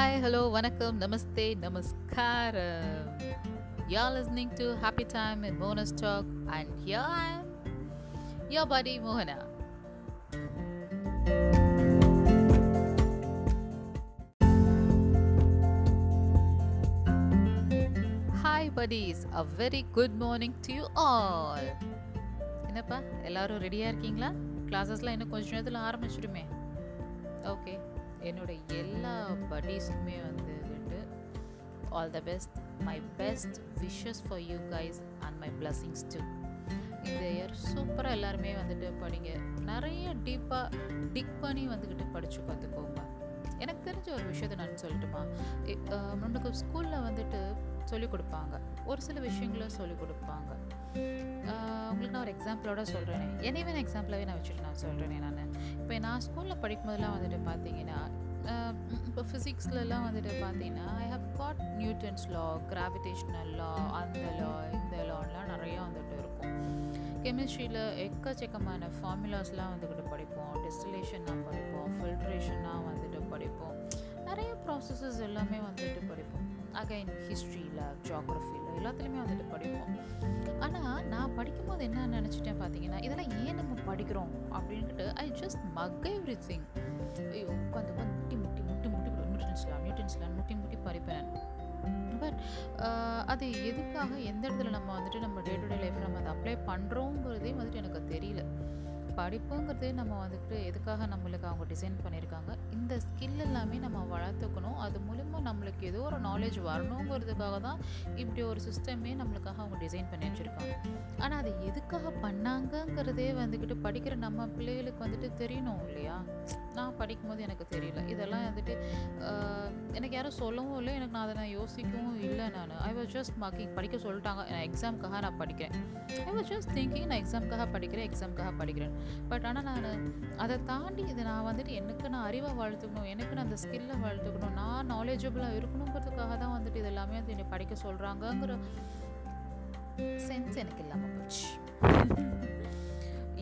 Hi hello வணக்கம் நமஸ்தே நமஸ்காரம் yeah listening to happy time in மோனஸ் talk and yeah yo buddy மோகனா hi buddies a very good morning to you all என்னப்பா எல்லாரும் ரெடியாக இருக்கீங்களா கிளாஸஸ்லாம் இன்னும் கொஞ்சம் நேரத்தில் ஆரம்பிச்சிடுமே ஓகே என்னோட எல்லா buddiesக்குமே வந்து all the best my best wishes for you guys and my blessings too. இந்த இயர் சூப்பராக எல்லாருமே வந்துட்டு படிங்க. நிறைய டீப்பாக டிக் பண்ணி வந்துக்கிட்டு படித்து பார்த்துக்கோங்க. எனக்கு தெரிஞ்ச ஒரு விஷயத்தை நான் சொல்லட்டுமா? முன்னுக்கு ஸ்கூலில் வந்துட்டு சொல்லிக் கொடுப்பாங்க ஒரு சில விஷயங்களை சொல்லிக் கொடுப்பாங்க உங்களுக்கு நான் ஒரு எக்ஸாம்பிளோட சொல்கிறேனே என்னையவே நான் எக்ஸாம்பிளாகவே நான் வச்சுட்டு நான் சொல்கிறேனே நான். இப்போ நான் ஸ்கூலில் படிக்கும்போதெல்லாம் வந்துட்டு பார்த்தீங்கன்னா இப்போ ஃபிசிக்ஸ்லலாம் வந்துட்டு பார்த்தீங்கன்னா I have got Newton's law gravitational law அந்த லா இந்த லான்லாம் நிறையா வந்துட்டு இருக்கும். கெமிஸ்ட்ரியில் எக்கச்சக்கமான ஃபார்முலாஸ்லாம் வந்துக்கிட்டு படிப்போம். டிஸ்டிலேஷனாக படிப்போம். ஃபில்ட்ரேஷனாக வந்துட்டு படிப்போம். நிறைய ப்ராசஸஸ் எல்லாமே வந்துட்டு படிப்போம். அகைன் ஹிஸ்ட்ரியில் ஜியாகிரஃபியில் எல்லாத்துலேயுமே வந்துட்டு படிப்போம். ஆனால் நான் படிக்கும்போது என்ன நினச்சிட்டேன் பார்த்தீங்கன்னா இதெல்லாம் ஏன் நம்ம படிக்கிறோம் அப்படின்ட்டு I just mug everything ஐயோ உட்காந்து முட்டி முட்டி முட்டி முட்டி நியூட்டன்ஸ்லாம் நியூட்டன்ஸ்லாம் முட்டி முட்டி படிப்பேன் பட் அது எதுக்காக எந்த இடத்துல நம்ம வந்துட்டு நம்ம டே டு டே லைஃப்பில் நம்ம அதை அப்ளை பண்ணுறோங்கிறதே வந்துட்டு எனக்கு தெரியல. படிப்புங்கிறதே நம்ம வந்துட்டு எதுக்காக நம்மளுக்கு அவங்க டிசைன் பண்ணியிருக்காங்க? இந்த ஸ்கில் எல்லாமே நம்ம வளர்த்துக்கணும். அது மூலிமா நம்மளுக்கு ஏதோ ஒரு நாலேஜ் வரணுங்கிறதுக்காக தான் இப்படி ஒரு சிஸ்டமே நம்மளுக்காக அவங்க டிசைன் பண்ணி வச்சுருக்காங்க. ஆனால் அது எதுக்காக பண்ணாங்கங்கிறதே வந்துக்கிட்டு படிக்கிற நம்ம பிள்ளைகளுக்கு வந்துட்டு தெரியணும் இல்லையா? நான் படிக்கும்போது எனக்கு தெரியல. இதெல்லாம் வந்துட்டு எனக்கு யாரும் சொல்லவும் இல்லை. எனக்கு நான் அதை நான் யோசிக்கவும் இல்லை நான். ஐ வாஸ் ஜஸ்ட் மார்க்கிங் படிக்க சொல்லிட்டாங்க. நான் எக்ஸாமுக்காக நான் படிக்கிறேன். ஐ வாஸ் ஜஸ்ட் திங்கிங் நான் எக்ஸாமுக்காக படிக்கிறேன் எக்ஸாமுக்காக படிக்கிறேன். பட் ஆனால் நான் அதை தாண்டி இதை நான் வந்துட்டு எனக்கு நான் அறிவை வளர்த்துக்கணும் எனக்கு நான் அந்த ஸ்கில்லை வளர்த்துக்கணும் நான் நாலேஜபிளாக இருக்கணுங்கிறதுக்காக தான் வந்துட்டு இது எல்லாமே வந்து என்னை படிக்க சொல்கிறாங்கங்கிற சென்ஸ் எனக்கு இல்லாமல் போச்சு.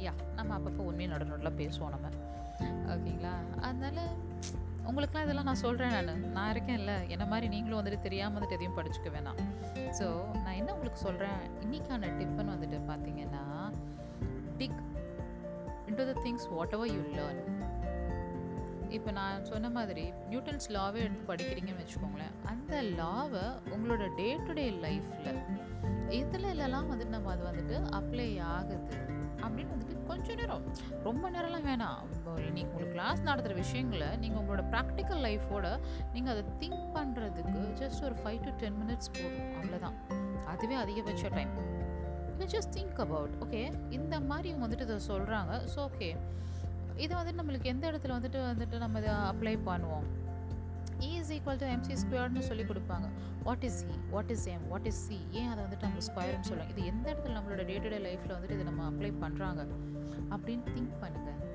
யா நம்ம அப்பப்போ உண்மையை நடு பேசுவோம் நம்ம. ஓகேங்களா? அதனால் உங்களுக்குலாம் இதெல்லாம் நான் சொல்கிறேன் நான். நான் இருக்கேன்ல. என்ன மாதிரி நீங்களும் வந்துட்டு தெரியாமல் வந்துட்டு எதையும் படிச்சுக்க வேணாம். ஸோ நான் என்ன உங்களுக்கு சொல்கிறேன் இன்னைக்கான டிப்புன்னு வந்துட்டு பார்த்தீங்கன்னா dig to the things whatever you learn இப்போ நான் சொன்ன மாதிரி நியூட்டன்ஸ் லாவே எடுத்து படிக்கிறீங்கன்னு வச்சுக்கோங்களேன். அந்த லாவை உங்களோட டே டு டே லைஃப்பில் இதில் இல்லைலாம் வந்துட்டு நம்ம அது வந்துட்டு அப்ளை ஆகுது அப்படின்னு வந்துட்டு கொஞ்சம் நேரம் ரொம்ப நேரம்லாம் வேணாம். நீங்கள் உங்களுக்கு கிளாஸ் நடத்துகிற விஷயங்களை நீங்கள் உங்களோட ப்ராக்டிக்கல் லைஃபோட நீங்கள் அதை திங்க் பண்ணுறதுக்கு ஜஸ்ட் ஒரு ஃபைவ் டு டென் மினிட்ஸ் போதும். அவ்வளோதான் அதுவே அதிகபட்ச time just think about okay இந்த மாதிரி இவங்க வந்துட்டு இதை சொல்கிறாங்க ஸோ ஓகே இதை வந்துட்டு நம்மளுக்கு எந்த இடத்துல வந்துட்டு வந்துட்டு நம்ம இதை அப்ளை பண்ணுவோம்? E is equal to ஸ்கொயர்னு சொல்லி கொடுப்பாங்க. What is C what is M what is C ஏன் அதை வந்துட்டு நம்ம ஸ்கொயர்னு சொல்லுவாங்க இது எந்த இடத்துல நம்மளோட டே டு டே லைஃப்பில் வந்துட்டு இதை நம்ம அப்ளை பண்ணுறாங்க அப்படின்னு திங்க் பண்ணுங்கள்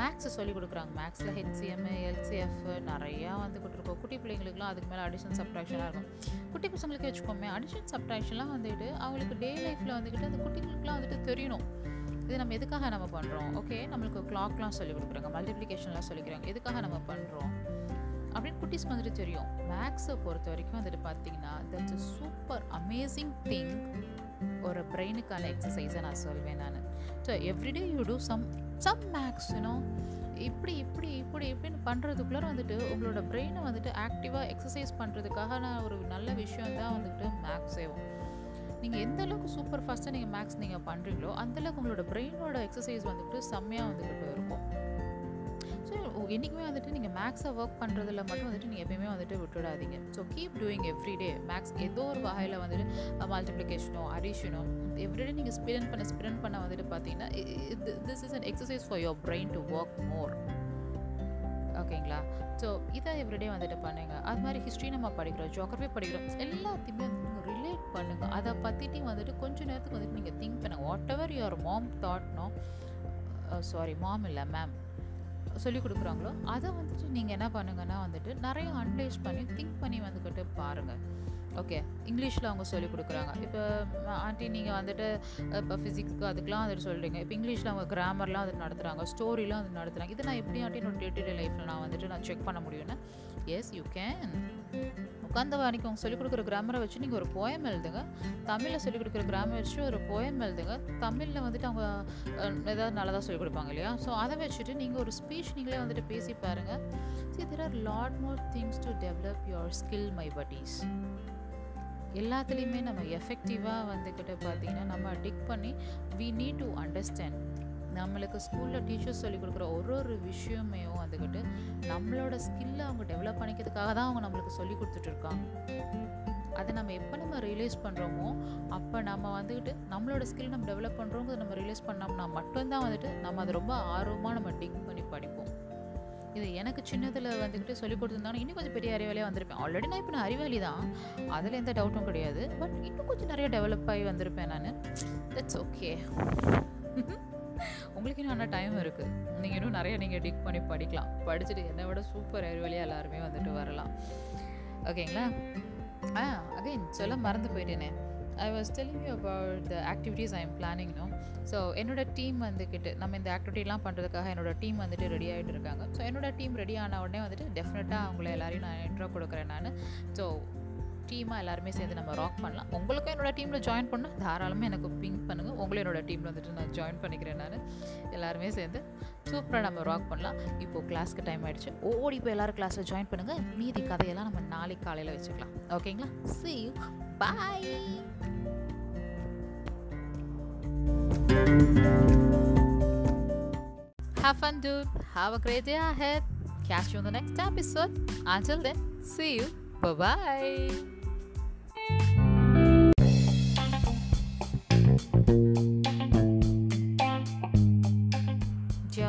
மேக்ஸ் சொல்லி கொடுக்குறாங்க. மேக்ஸில் ஹெச்சிஎம் எல்சிஎஃப் நிறையா வந்து கொடுத்துருக்கோம் குட்டி பிள்ளைங்களுக்குலாம் அதுக்கு மேலே அடிஷன் சப்ட்ராக்ஷனாக இருக்கும். குட்டி பசங்களுக்கு வச்சுக்கோமே அடிஷன் சப்ட்ராக்ஷன்லாம் வந்துட்டு அவங்களுக்கு டே லைஃப்பில் வந்துக்கிட்டு அந்த குட்டிகளுக்குலாம் வந்துட்டு தெரியணும். இது நம்ம எதுக்காக நம்ம பண்ணுறோம் ஓகே நம்மளுக்கு கிளாக்லாம் சொல்லி கொடுக்குறாங்க. மல்டிப்ளிகேஷன்லாம் சொல்லிக்கிறாங்க. எதுக்காக நம்ம பண்ணுறோம் அப்படின்னு குட்டிஸ் வந்துட்டு தெரியும். மேக்ஸை பொறுத்த வரைக்கும் வந்துட்டு பார்த்தீங்கன்னா that's a super amazing thing ஒரு பிரெயினுக்கான எக்ஸசைஸை நான் சொல்வேன் நான். So everyday you do sum sum maths you know இப்படி இப்படி இப்படி இப்படின்னு பண்ணுறதுக்குள்ளே வந்துட்டு உங்களோட பிரெயினை வந்துட்டு ஆக்டிவாக எக்ஸசைஸ் பண்ணுறதுக்காக நான் ஒரு நல்ல விஷயம் தான் வந்துட்டு மேக்ஸ் சேவும் நீங்கள் எந்த அளவுக்கு சூப்பர் ஃபாஸ்ட்டாக நீங்கள் மேக்ஸ் நீங்கள் பண்ணுறீங்களோ அந்தளவுக்கு உங்களோட பிரெயினோட எக்ஸசைஸ் வந்துட்டு செம்மையாக வந்துக்கிட்டு இருக்கும். என்றைக்குமே வந்துட்டு நீங்கள் மேக்ஸை ஒர்க் பண்ணுறதுல மட்டும் வந்துட்டு நீங்கள் எப்பயுமே வந்துட்டு விட்டுடாதீங்க. So keep doing everyday maths ஏதோ ஒரு வகையில் வந்துட்டு மல்டிப்ளிகேஷனோ அடிஷனோ எவ்ரிடே நீங்கள் ஸ்பிரன் பண்ண ஸ்பிரன் பண்ண வந்துட்டு பார்த்தீங்கன்னா this is an exercise for your brain to work more ஓகேங்களா? ஸோ இதை எவ்ரிடே வந்துட்டு பண்ணுங்கள் அது மாதிரி ஹிஸ்ட்ரி நம்ம படிக்கிறோம் ஜோக்ரஃபி படிக்கிறோம் எல்லாத்தையுமே நீங்கள் ரிலேட் பண்ணுங்கள் அதை பற்றிட்டு வந்துட்டு கொஞ்சம் நேரத்துக்கு வந்துட்டு நீங்கள் திங்க் பண்ணுங்கள் வாட் எவர் யுவர் மாம் தாட்னோ சாரி மாம் இல்லை மேம் சொல்லிக் கொடுக்குறாங்களோ அதை வந்துட்டு நீங்கள் என்ன பண்ணுங்கன்னா வந்துட்டு நிறைய அனலைஸ் பண்ணி திங்க் பண்ணி வந்துக்கிட்டு பாருங்கள் ஓகே இங்கிலீஷில் அவங்க சொல்லிக் கொடுக்குறாங்க. இப்போ ஆண்டி நீங்கள் வந்துட்டு இப்போ ஃபிசிக்ஸ்க்கு அதுக்கெலாம் வந்துட்டு சொல்கிறீங்க இப்போ இங்கிலீஷில் அவங்க கிராமர்லாம் வந்துட்டு நடத்துகிறாங்க ஸ்டோரிலாம் வந்து நடத்துகிறாங்க இது நான் எப்படி ஆண்டி என்னோட டே டு டே லைஃப்பில் நான் வந்துட்டு நான் செக் பண்ண முடியும்னு? எஸ் யூ கேன் உட்காந்த வாணிக்கு அவங்க சொல்லிக் கொடுக்குற கிராமரை வச்சு நீங்கள் ஒரு போயம் எழுதுங்க. தமிழில் சொல்லிக் கொடுக்குற கிராமரை வச்சு ஒரு போயம் எழுதுங்க. தமிழில் வந்துட்டு அவங்க ஏதாவது நல்லதாக சொல்லிக் கொடுப்பாங்க இல்லையா? ஸோ அதை வச்சுட்டு நீங்கள் ஒரு ஸ்பீச் நீங்களே வந்துட்டு பேசி பாருங்கள் see there are lot more things to develop your skill my buddies எல்லாத்துலேயுமே நம்ம எஃபெக்டிவாக வந்துக்கிட்டு பார்த்தீங்கன்னா நம்ம டிக் பண்ணி வி நீட் டு அண்டர்ஸ்டாண்ட் நம்மளுக்கு ஸ்கூலில் டீச்சர்ஸ் சொல்லிக் கொடுக்குற ஒரு ஒரு விஷயமே வந்துக்கிட்டு நம்மளோட ஸ்கில்லை அவங்க டெவலப் பண்ணிக்கிறதுக்காக தான் அவங்க நம்மளுக்கு சொல்லி கொடுத்துட்ருக்காங்க அதை நம்ம எப்போ நம்ம ரியலைஸ் பண்ணுறோமோ அப்போ நம்ம வந்துக்கிட்டு நம்மளோட ஸ்கில் நம்ம டெவலப் பண்ணுறோங்கிறத நம்ம ரியலைஸ் பண்ணோம்னா மட்டும்தான் வந்துட்டு நம்ம அதை ரொம்ப ஆர்வமாக நம்ம டிக் பண்ணி படிப்போம். இது எனக்கு சின்னதில் வந்துக்கிட்டு சொல்லி கொடுத்துருந்தாலும் இன்னும் கொஞ்சம் பெரிய அறிவாளியாக வந்திருப்பேன். ஆல்ரெடி நான் இப்போ நான் அறிவாளி தான். அதில் எந்த டவுட்டும் கிடையாது. பட் இன்னும் கொஞ்சம் நிறைய டெவலப் ஆகி வந்திருப்பேன் நான். தட்ஸ் ஓகே உங்களுக்கு இன்னும் ஆனால் டைம் இருக்குது நீங்கள் இன்னும் நிறைய நீங்கள் டிக் பண்ணி படிக்கலாம். படிச்சுட்டு என்னை விட சூப்பர் அறிவாளியாக எல்லாருமே வந்துட்டு வரலாம். ஓகேங்களா ஆ அகைன் சொல்ல மறந்து போயிட்டேனே. I was telling you about the activities I am planning no so என்னோட டீம் வந்துக்கிட்டு நம்ம இந்த ஆக்டிவிட்டிலாம் பண்ணுறதுக்காக என்னோட டீம் வந்துட்டு ரெடி ஆகிட்டு இருக்காங்க. ஸோ என்னோட டீம் ரெடி ஆன உடனே வந்துட்டு டெஃபினட்டாக அவங்கள எல்லாரையும் நான் இன்ட்ரோ கொடுக்குறேன் நான். ஸோ டீமாக எல்லாருமே சேர்ந்து நம்ம ராக் பண்ணலாம். உங்களுக்கும் என்னோடய டீமில் ஜாயின் பண்ணால் தாராளமாக எனக்கு பிங்க் பண்ணுங்கள் உங்களும் என்னோட டீமில் வந்துட்டு நான் ஜாயின் பண்ணிக்கிறேன் நான். எல்லாருமே சேர்ந்து. சூப்பராக நம்ம ராக் பண்ணலாம் இப்போது கிளாஸ்க்கு டைம் ஆகிடுச்சு ஓடி போய் எல்லாரும் கிளாஸில் ஜாயின் பண்ணுங்கள் மீதி கதையெல்லாம் நம்ம நாளைக்கு காலையில் வச்சுக்கலாம் ஓகேங்களா see you bye Have fun, dude. Have a great day ahead. Catch you on the next episode. Until then, see you. Bye bye.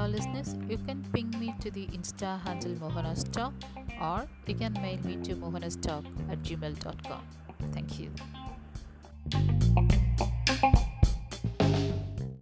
Listeners. You can ping me to the Insta handle Mohanastalk or you can mail me to mohanastalk at gmail.com. Thank you.